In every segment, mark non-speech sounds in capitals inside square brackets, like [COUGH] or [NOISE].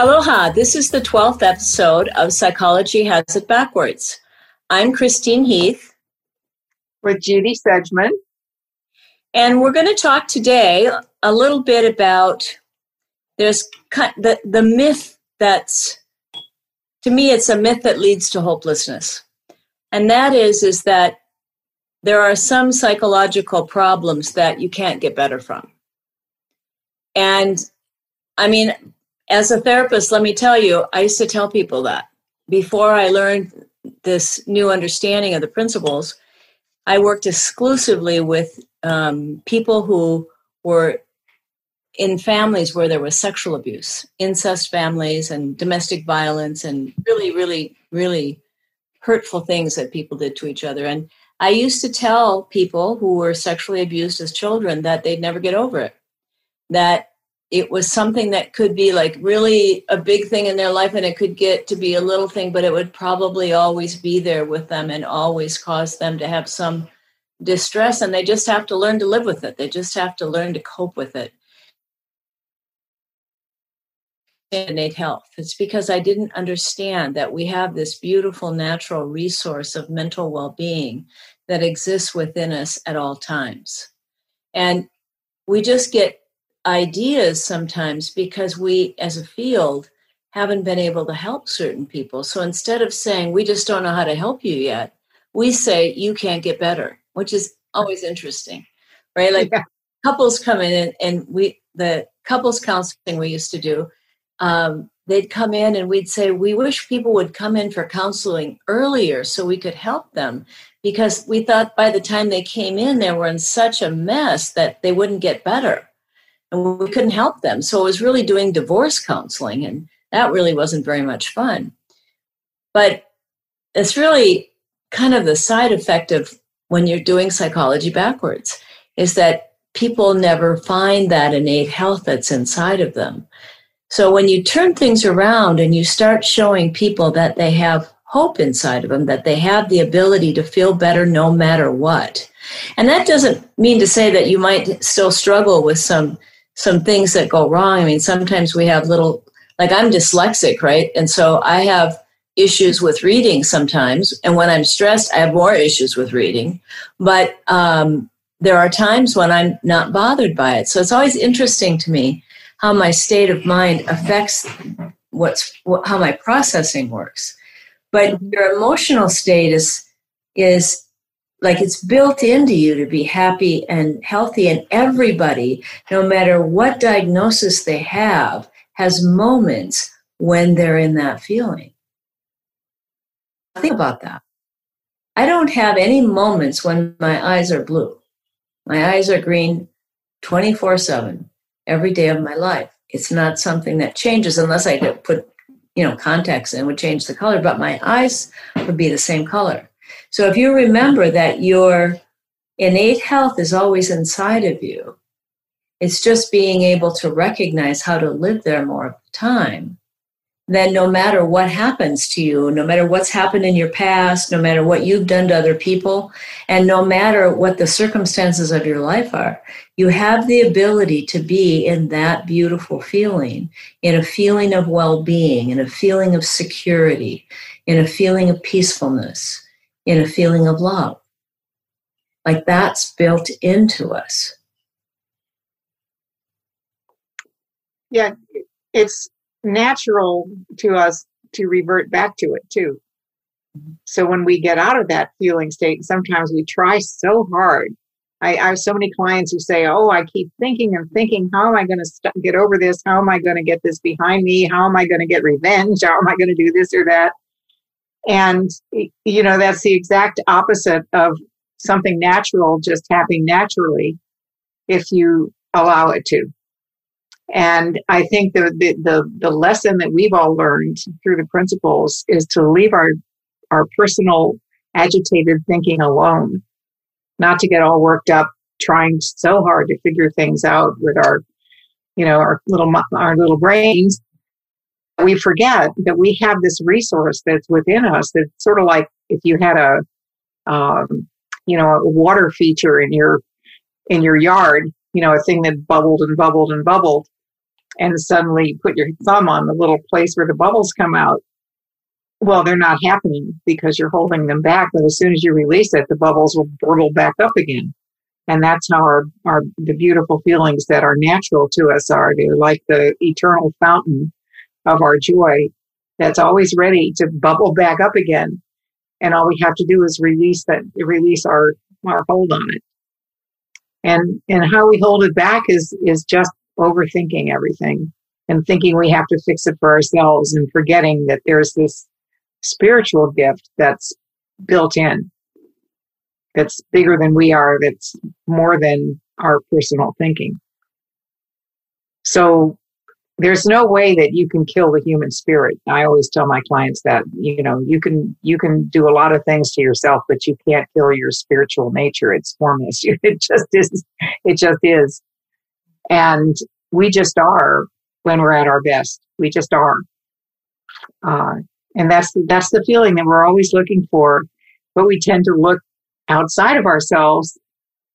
Aloha, this is the 12th episode of Psychology Has It Backwards. I'm Christine Heath. With Judy Sedgeman. And we're going to talk today a little bit about there's the, the myth that's, to me, it's a myth that leads to hopelessness. And that is, is that there are some psychological problems that you can't get better from. And I mean, as a therapist, let me tell you, I used to tell people that before I learned this new understanding of the principles. I worked exclusively with um, people who were in families where there was sexual abuse, incest families, and domestic violence, and really, really, really hurtful things that people did to each other. And I used to tell people who were sexually abused as children that they'd never get over it, that it was something that could be like really a big thing in their life and it could get to be a little thing but it would probably always be there with them and always cause them to have some distress and they just have to learn to live with it. They just have to learn to cope with it. Innate health it's because i didn't understand that we have this beautiful natural resource of mental well-being that exists within us at all times. And we just get ideas sometimes because we, as a field, haven't been able to help certain people. So instead of saying, we just don't know how to help you yet, we say, you can't get better, which is always interesting, right? Like yeah. couples come in and, and, we, the couples counseling we used to do, um, they'd come in and we'd say, we wish people would come in for counseling earlier so we could help them because we thought by the time they came in, they were in such a mess that they wouldn't get better and we couldn't help them. So it was really doing divorce counseling, and that really wasn't very much fun. But it's really kind of the side effect of when you're doing psychology backwards is that people never find that innate health that's inside of them. So when you turn things around and you start showing people that they have hope inside of them, that they have the ability to feel better no matter what. And that doesn't mean to say that you might still struggle with some some things that go wrong. I mean, sometimes we have little, like I'm dyslexic, right? And so I have issues with reading sometimes. And when I'm stressed, I have more issues with reading. But um, there are times when I'm not bothered by it. So it's always interesting to me how my state of mind affects what's how my processing works. But your emotional state is is like it's built into you to be happy and healthy and everybody no matter what diagnosis they have has moments when they're in that feeling. Think about that. I don't have any moments when my eyes are blue. My eyes are green 24 7 every day of my life. It's not something that changes unless i put you know contacts in would change the color but my eyes would be the same color so if you remember that your innate health is always inside of you, it's just being able to recognize how to live there more of the time. Then, no matter what happens to you, no matter what's happened in your past, no matter what you've done to other people, and no matter what the circumstances of your life are, you have the ability to be in that beautiful feeling, in a feeling of well being, in a feeling of security, in a feeling of peacefulness in a feeling of love. Like that's built into us. Yeah, it's natural to us to revert back to it too. So when we get out of that feeling state, sometimes we try so hard. I, I have so many clients who say, "Oh, I keep thinking and thinking. How am I going to st- get over this? How am I going to get this behind me? How am I going to get revenge? How am I going to do this or that?" And, you know, that's the exact opposite of something natural just happening naturally if you allow it to. And I think the, the, the, the lesson that we've all learned through the principles is to leave our our personal agitated thinking alone, not to get all worked up trying so hard to figure things out with our, you know, our little, our little brains. We forget that we have this resource that's within us that's sort of like if you had a, um, you know, a water feature in your, in your yard, you know, a thing that bubbled and bubbled and bubbled. And suddenly you put your thumb on the little place where the bubbles come out well, they're not happening because you're holding them back. But as soon as you release it, the bubbles will burble back up again. And that's how our, our, the beautiful feelings that are natural to us are. They're like the eternal fountain of our joy that's always ready to bubble back up again. And all we have to do is release that, release our, our hold on it. And, and how we hold it back is, is just overthinking everything and thinking we have to fix it for ourselves and forgetting that there's this spiritual gift that's built in, that's bigger than we are, that's more than our personal thinking. So there's no way that you can kill the human spirit. I always tell my clients that, you know, you can, you can do a lot of things to yourself, but you can't kill your spiritual nature. It's formless. [LAUGHS] It just is. It just is. And we just are when we're at our best. We just are. Uh, and that's that's the feeling that we're always looking for but we tend to look outside of ourselves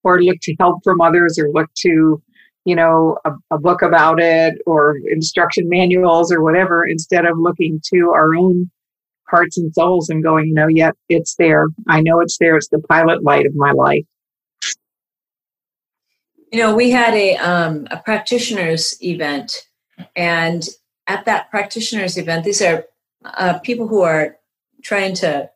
or look to help from others or look to you know a, a, book about it or instruction manuals or whatever instead of looking to our own hearts and souls and going you know yep it's there. I know it's there. It's the pilot light of my life. You know we had a um, a practitioners event and at that practitioners event these are uh, people who are trying to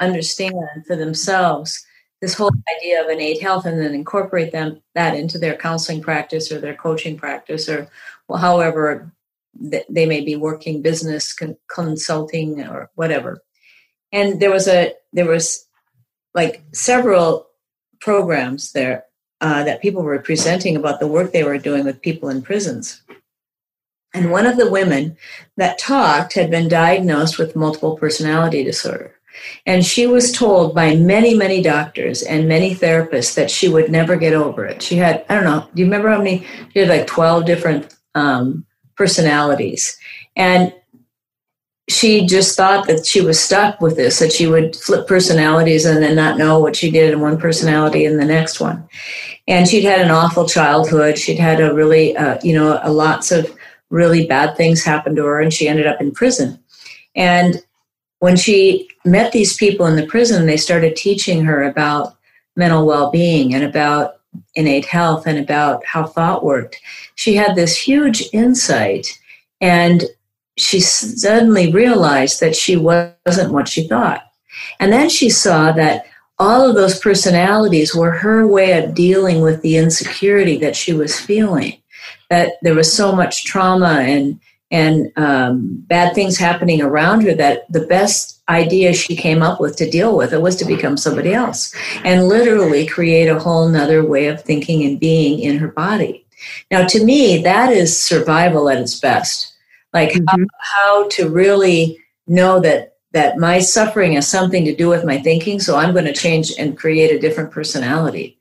understand for themselves this whole idea of innate health and then incorporate them that into their counseling practice or their coaching practice or well, however they may be working business con- consulting or whatever and there was a there was like several programs there uh, that people were presenting about the work they were doing with people in prisons and one of the women that talked had been diagnosed with multiple personality disorder. And she was told by many, many doctors and many therapists that she would never get over it. She had, I don't know, do you remember how many? She had like 12 different um, personalities. And she just thought that she was stuck with this, that she would flip personalities and then not know what she did in one personality and the next one. And she'd had an awful childhood. She'd had a really, uh, you know, a lots of really bad things happened to her and she ended up in prison. And when she met these people in the prison, they started teaching her about mental well being and about innate health and about how thought worked. She had this huge insight and she suddenly realized that she wasn't what she thought. And then she saw that all of those personalities were her way of dealing with the insecurity that she was feeling that there was so much trauma and and um, bad things happening around her that the best idea she came up with to deal with it was to become somebody else and literally create a whole nother way of thinking and being in her body. Now to me that is survival at its best. Like mm-hmm. how, how to really know that that my suffering has something to do with my thinking so i'm going to change and create a different personality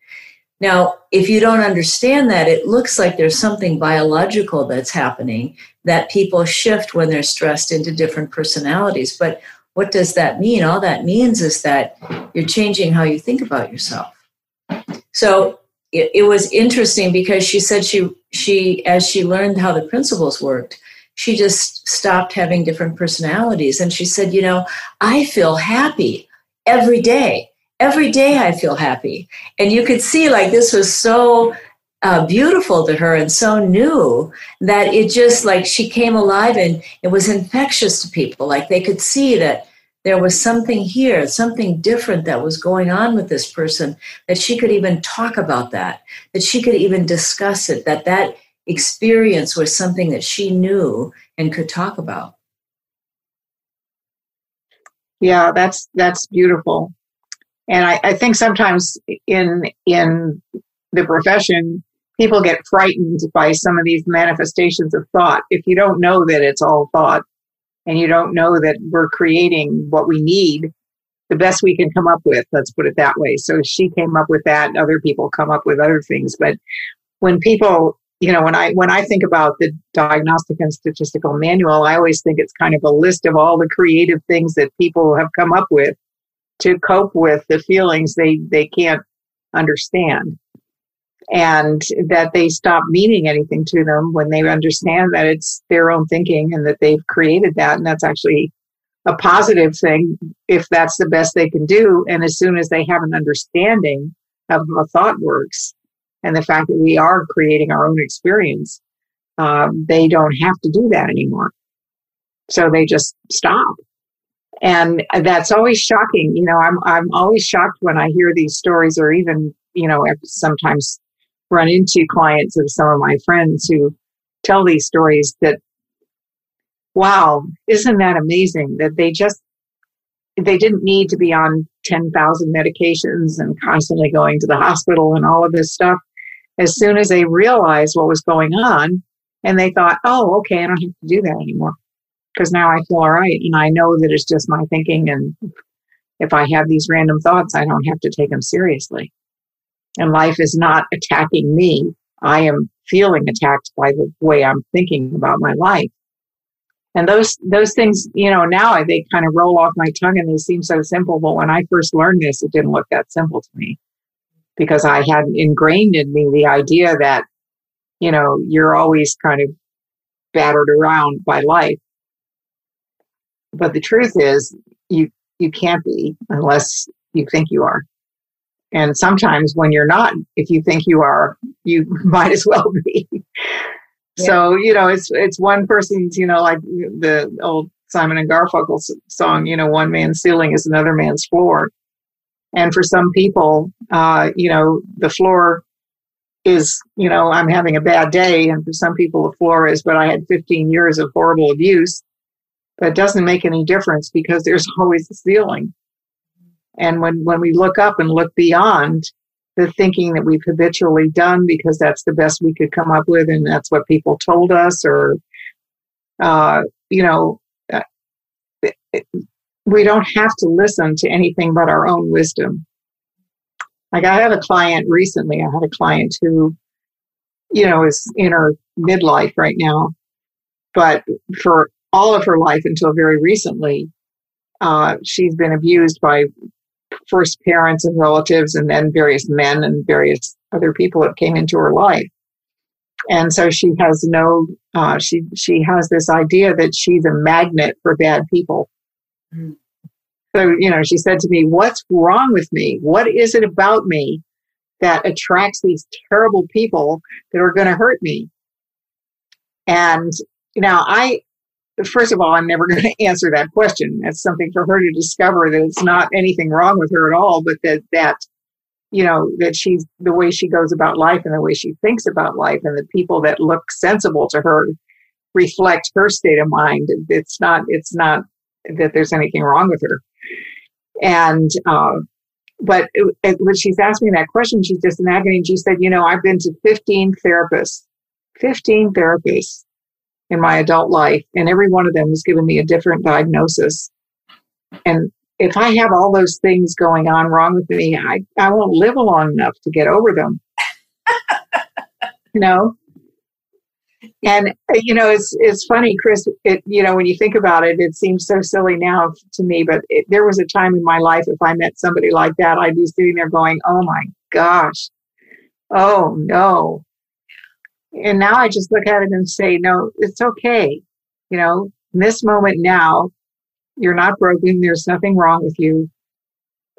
now, if you don't understand that, it looks like there's something biological that's happening that people shift when they're stressed into different personalities. But what does that mean? All that means is that you're changing how you think about yourself. So it, it was interesting because she said she she as she learned how the principles worked, she just stopped having different personalities and she said, you know, I feel happy every day every day I feel happy. And you could see like this was so uh, beautiful to her and so new that it just like she came alive and it was infectious to people. Like they could see that there was something here, something different that was going on with this person, that she could even talk about that, that she could even discuss it, that that experience was something that she knew and could talk about. Yeah, that's that's beautiful. And I, I think sometimes in in the profession, people get frightened by some of these manifestations of thought. If you don't know that it's all thought, and you don't know that we're creating what we need the best we can come up with. Let's put it that way. So she came up with that, and other people come up with other things. But when people, you know, when I when I think about the Diagnostic and Statistical Manual, I always think it's kind of a list of all the creative things that people have come up with to cope with the feelings they they can't understand. And that they stop meaning anything to them when they understand that it's their own thinking and that they've created that. And that's actually a positive thing if that's the best they can do. And as soon as they have an understanding of how thought works and the fact that we are creating our own experience um, they don't have to do that anymore. So they just stop and that's always shocking you know i'm i'm always shocked when i hear these stories or even you know sometimes run into clients of some of my friends who tell these stories that wow isn't that amazing that they just they didn't need to be on 10,000 medications and constantly going to the hospital and all of this stuff. As soon as they realized what was going on and they thought oh okay i don't have to do that anymore because now i feel all right and i know that it's just my thinking and if i have these random thoughts i don't have to take them seriously and life is not attacking me. I am feeling attacked by the way I'm thinking about my life. And those, those things, you know, now they kind of roll off my tongue and they seem so simple. But when I first learned this, it didn't look that simple to me because I had ingrained in me the idea that, you know, you're always kind of battered around by life. But the truth is you, you can't be unless you think you are. And sometimes when you're not, if you think you are, you [LAUGHS] might as well be. Yeah. So, you know, it's, it's one person's, you know, like the old Simon and Garfunkel song, you know, one man's ceiling is another man's floor. And for some people, uh, you know, the floor is, you know, I'm having a bad day. And for some people, the floor is, but I had 15 years of horrible abuse. It doesn't make any difference because there's [LAUGHS] always a ceiling. And when, when we look up and look beyond the thinking that we've habitually done because that's the best we could come up with and that's what people told us or, uh, you know, uh, we don't have to listen to anything but our own wisdom. Like I had a client recently, I had a client who, you know, is in her midlife right now, but for all of her life until very recently, uh, she's been abused by first parents and relatives and then various men and various other people that came into her life. And so she has no, uh, she, she has this idea that she's a magnet for bad people. Mm. So, you know, she said to me, what's wrong with me? What is it about me that attracts these terrible people that are going to hurt me? And now I, first of all, I'm never [LAUGHS] going to answer that question. That's something for her to discover that it's not anything wrong with her at all, but that, that, you know, that she's the way she goes about life and the way she thinks about life and the people that look sensible to her reflect her state of mind. It's not, it's not that there's anything wrong with her. And, uh, but it, it, when she's asked me that question, she's just in agony and she said, you know, I've been to 15 therapists, 15 therapists in my adult life, and every one of them has given me a different diagnosis. And if I have all those things going on wrong with me, I, I won't live long enough to get over them. [LAUGHS] you know? And you know, it's it's funny, Chris. It you know, when you think about it, it seems so silly now to me. But it, there was a time in my life, if I met somebody like that, I'd be sitting there going, "Oh my gosh, oh no, and now I just look at it and say, no, it's okay. You know, in this moment now, you're not broken. There's nothing wrong with you.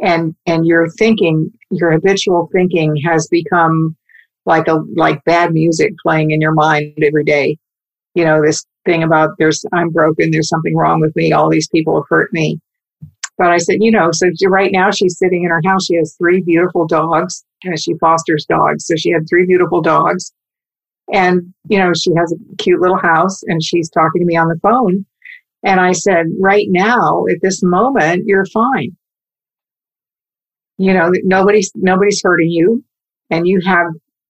And, and your thinking, your habitual thinking has become like a, like bad music playing in your mind every day. You know, this thing about there's, I'm broken. There's something wrong with me. All these people have hurt me. But I said, you know, so right now she's sitting in her house. She has three beautiful dogs and she fosters dogs. So she had three beautiful dogs and, you know, she has a cute little house and she's talking to me on the phone. And I said, right now, at this moment, you're fine. You know, nobody's, nobody's hurting you and you have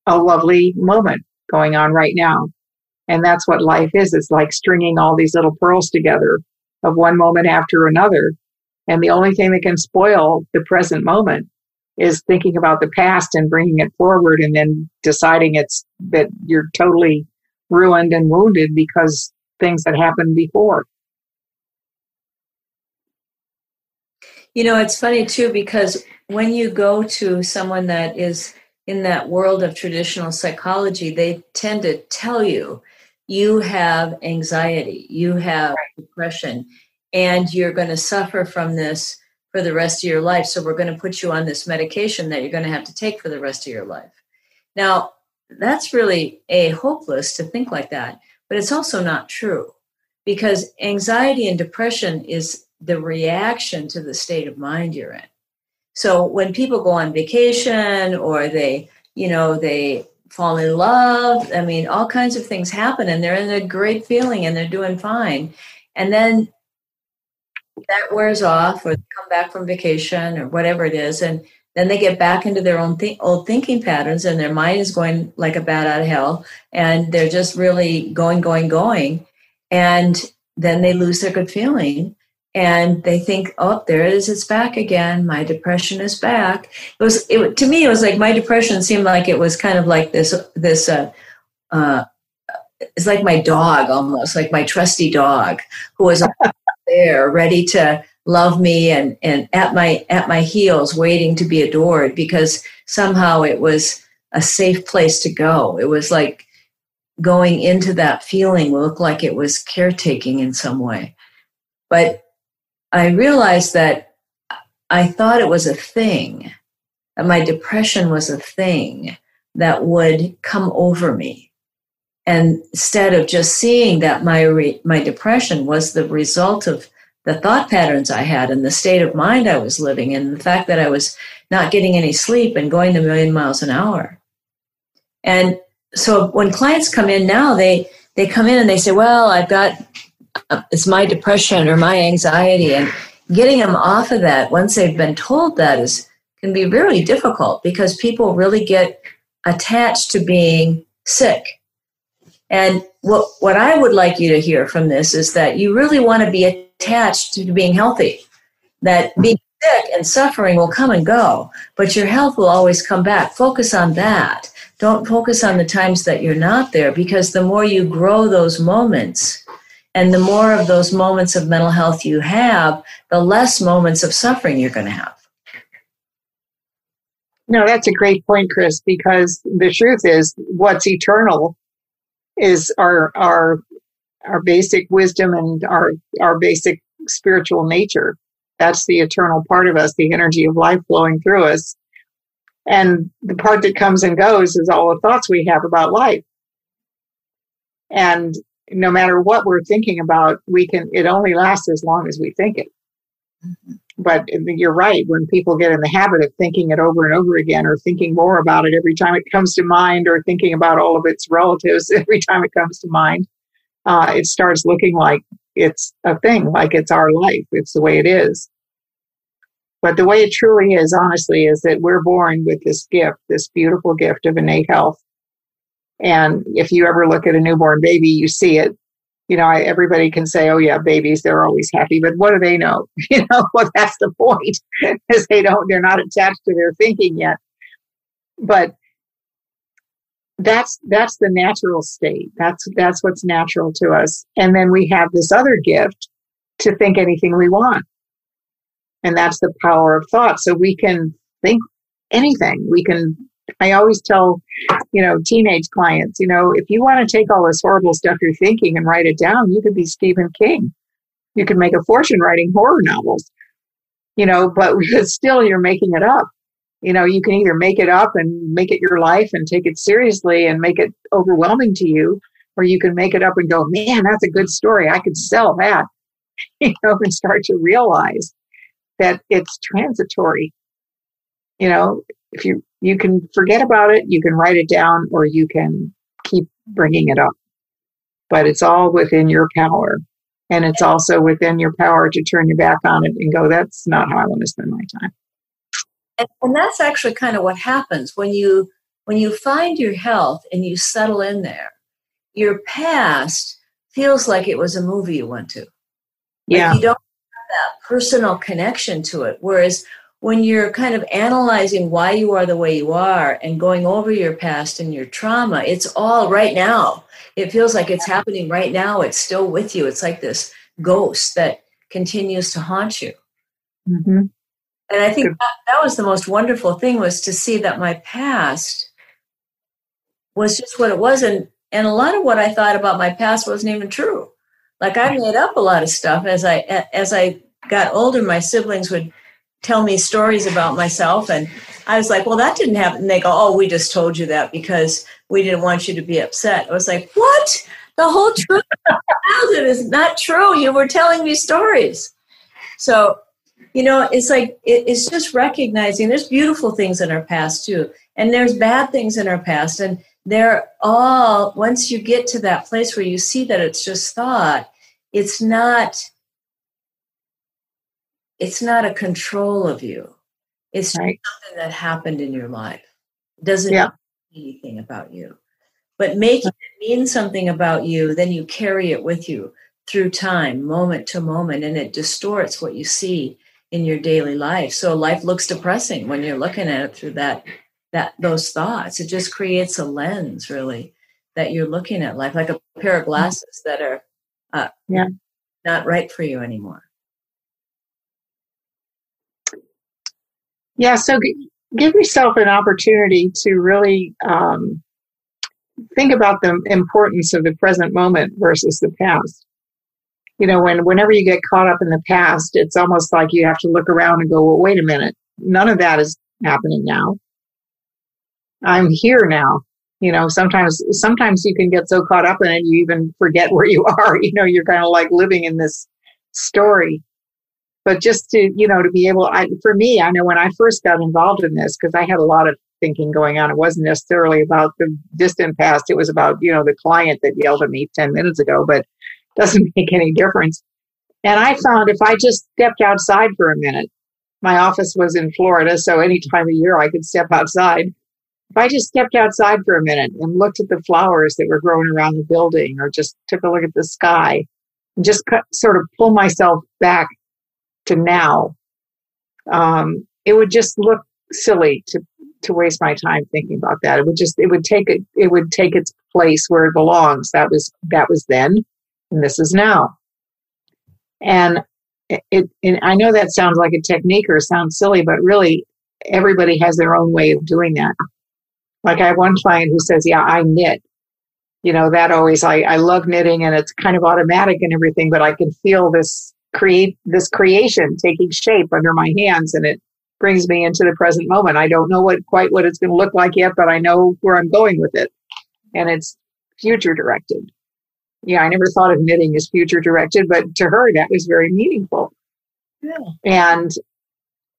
a lovely moment going on right now. And that's what life is. It's like stringing all these little pearls together of one moment after another. And the only thing that can spoil the present moment is thinking about the past and bringing it forward and then deciding it's that you're totally ruined and wounded because things that happened before. You know, it's funny too because when you go to someone that is in that world of traditional psychology, they tend to tell you you have anxiety, you have depression, and you're going to suffer from this for the rest of your life. So we're going to put you on this medication that you're going to have to take for the rest of your life. Now, that's really a hopeless to think like that, but it's also not true because anxiety and depression is the reaction to the state of mind you're in. So when people go on vacation or they, you know, they fall in love, I mean, all kinds of things happen and they're in a great feeling and they're doing fine. And then that wears off or they come back from vacation or whatever it is and then they get back into their own th- old thinking patterns and their mind is going like a bat out of hell and they're just really going going going and then they lose their good feeling and they think oh there it is it's back again my depression is back. It was it, to me it was like my depression seemed like it was kind of like this this uh, uh, it's like my dog almost like my trusty dog who was [LAUGHS] there ready to love me and, and at my at my heels waiting to be adored because somehow it was a safe place to go. It was like going into that feeling looked like it was caretaking in some way. But i realized that i thought it was a thing that my depression was a thing that would come over me and instead of just seeing that my re- my depression was the result of the thought patterns I had and the state of mind I was living in, the fact that I was not getting any sleep and going a million miles an hour. And so when clients come in now, they they come in and they say, "Well, I've got uh, it's my depression or my anxiety," and getting them off of that once they've been told that is can be really difficult because people really get attached to being sick and what, what I would like you to hear from this is that you really want to be attached to being healthy, that being sick and suffering will come and go, but your health will always come back. Focus on that. Don't focus on the times that you're not there because the more you grow those moments, and the more of those moments of mental health you have, the less moments of suffering you're going to have. No, that's a great point, Chris, because the truth is what's eternal is our our our basic wisdom and our our basic spiritual nature. That's the eternal part of us, the energy of life flowing through us. And the part that comes and goes is all the thoughts we have about life. And no matter what we're thinking about, we can it only lasts as long as we think it. Mm-hmm. But you're right. When people get in the habit of thinking it over and over again, or thinking more about it every time it comes to mind, or thinking about all of its relatives [LAUGHS] every time it comes to mind, uh, it starts looking like it's a thing, like it's our life. It's the way it is. But the way it truly is, honestly, is that we're born with this gift, this beautiful gift of innate health. And if you ever look at a newborn baby, you see it you know, I, everybody can say, "Oh yeah, babies, they're always happy," but what do they know? [LAUGHS] You know, well, that's the point, [LAUGHS] is they don't, they're not attached to their thinking yet. But that's that's the natural state. That's that's what's natural to us, and then we have this other gift to think anything we want, and that's the power of thought. So we can think anything. We can I always tell, you know, teenage clients, you know, if you want to take all this horrible stuff you're thinking and write it down, you could be Stephen King. You could make a fortune writing horror novels, you know, [LAUGHS] but still you're making it up. You know, you can either make it up and make it your life and take it seriously and make it overwhelming to you, or you can make it up and go, man, that's a good story. I could sell that, [LAUGHS] you know, and start to realize that it's transitory. You know, if you you can forget about it, you can write it down, or you can keep bringing it up. But it's all within your power. And it's also within your power to turn your back on it and go, that's not how I want to spend my time. And, and that's actually kind of what happens when you when you find your health and you settle in there. Your past feels like it was a movie you went to. Yeah. Like you don't have that personal connection to it. Whereas when you're kind of analyzing why you are the way you are and going over your past and your trauma, it's all right now. It feels like it's happening right now. It's still with you. It's like this ghost that continues to haunt you. Mm-hmm. And I think that, that was the most wonderful thing was to see that my past was just what it was. And, and a lot of what I thought about my past wasn't even true. Like I made up a lot of stuff as I, as I got older, my siblings would tell me stories about myself. And I was like, well, that didn't happen. And they go, oh, we just told you that because we didn't want you to be upset. I was like, what? The whole truth is not true. You were telling me stories. So, you know, it's like, it's just recognizing there's beautiful things in our past too. And there's bad things in our past. And they're all, once you get to that place where you see that it's just thought, it's not it's not a control of you. It's right. something that happened in your life. It doesn't yeah. mean anything about you. But making it mean something about you, then you carry it with you through time, moment to moment, and it distorts what you see in your daily life. So life looks depressing when you're looking at it through that that those thoughts. It just creates a lens, really, that you're looking at life like a pair of glasses that are uh, yeah. not right for you anymore. Yeah, so g- give yourself an opportunity to really um, think about the importance of the present moment versus the past. You know, when whenever you get caught up in the past, it's almost like you have to look around and go, "Well, wait a minute, none of that is happening now. I'm here now." You know, sometimes sometimes you can get so caught up in it you even forget where you [LAUGHS] are. You know, you're kind of like living in this story but just to you know to be able I, for me i know when i first got involved in this because i had a lot of thinking going on it wasn't necessarily about the distant past it was about you know the client that yelled at me 10 minutes ago but doesn't [LAUGHS] make any difference. And i found if i just stepped outside for a minute my office was in florida so any time of year i could step outside. If i just stepped outside for a minute and looked at the flowers that were growing around the building or just took a look at the sky and just cut, sort of pull myself back to now, um, it would just look silly to to waste my time thinking about that. It would just it would take it it would take its place where it belongs. That was that was then, and this is now. And it, it I know that sounds like a technique or sounds silly, but really everybody has their own way of doing that. Like I have one client who says, "Yeah, I knit." You know that always I I love knitting and it's kind of automatic and everything, but I can feel this create this creation taking shape under my hands and it brings me into the present moment. I don't know what quite what it's going to look like yet, but I know where I'm going with it. And it's future directed. Yeah, I never thought of knitting as future directed, but to her that was very meaningful. Yeah. And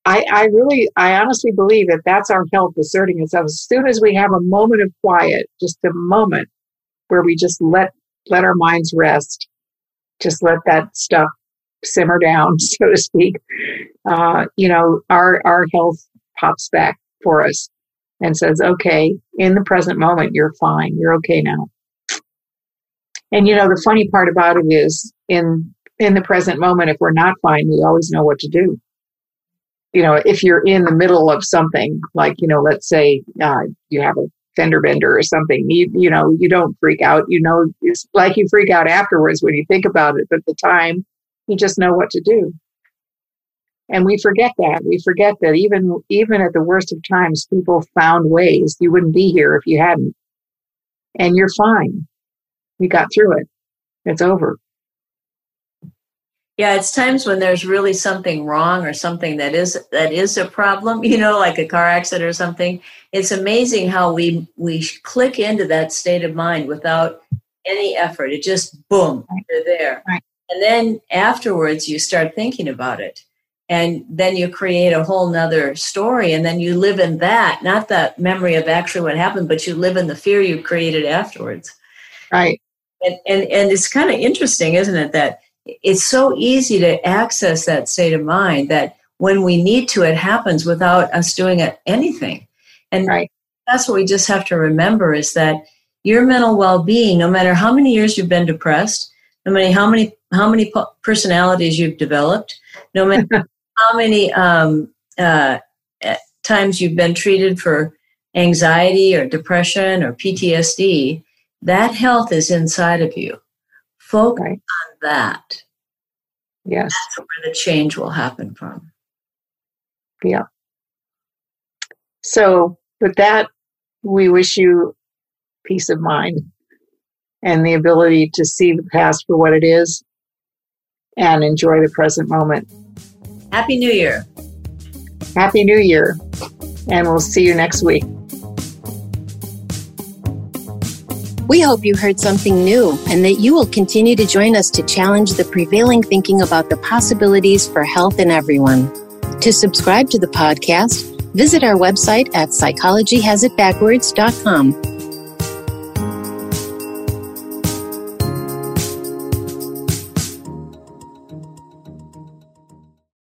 I, I really, I honestly believe that that's our health asserting itself. As soon as we have a moment of quiet, just a moment where we just let let our minds rest, just let that stuff simmer down, [LAUGHS] so to speak, uh, you know, our, our health pops back for us and says, okay, in the present moment, you're fine. You're okay now. And, you know, the funny part about it is in, in the present moment, if we're not fine, we always know what to do. You know, if you're in the middle of something, like, you know, let's say uh, you have a fender bender or something, you, you know, you don't freak out. You know, it's like you freak out afterwards when you think about it, but the time, you just know what to do. And we forget that. We forget that even even at the worst of times, people found ways. You wouldn't be here if you hadn't. And you're fine. You got through it. It's over. Yeah, it's times when there's really something wrong or something that is that is a problem, [LAUGHS] you know, like a car accident or something. It's amazing how we we click into that state of mind without any effort. It just boom, right. you're there. Right. And then afterwards, you start thinking about it. And then you create a whole nother story. And then you live in that, not that memory of actually what happened, but you live in the fear you created afterwards. Right. And, and, and it's kind of interesting, isn't it? That it's so easy to access that state of mind that when we need to, it happens without us doing it, anything. And right. that's what we just have to remember is that your mental well being, no matter how many years you've been depressed, no matter how many how many personalities you've developed, no matter [LAUGHS] how many um, uh, times you've been treated for anxiety or depression or PTSD, that health is inside of you. Focus right. on that. Yes. That's where the change will happen from. Yeah. So, with that, we wish you peace of mind and the ability to see the past for what it is and enjoy the present moment. Happy New Year. Happy New Year. And we'll see you next week. We hope you heard something new and that you will continue to join us to challenge the prevailing thinking about the possibilities for health in everyone. To subscribe to the podcast, visit our website at psychologyhasitbackwards.com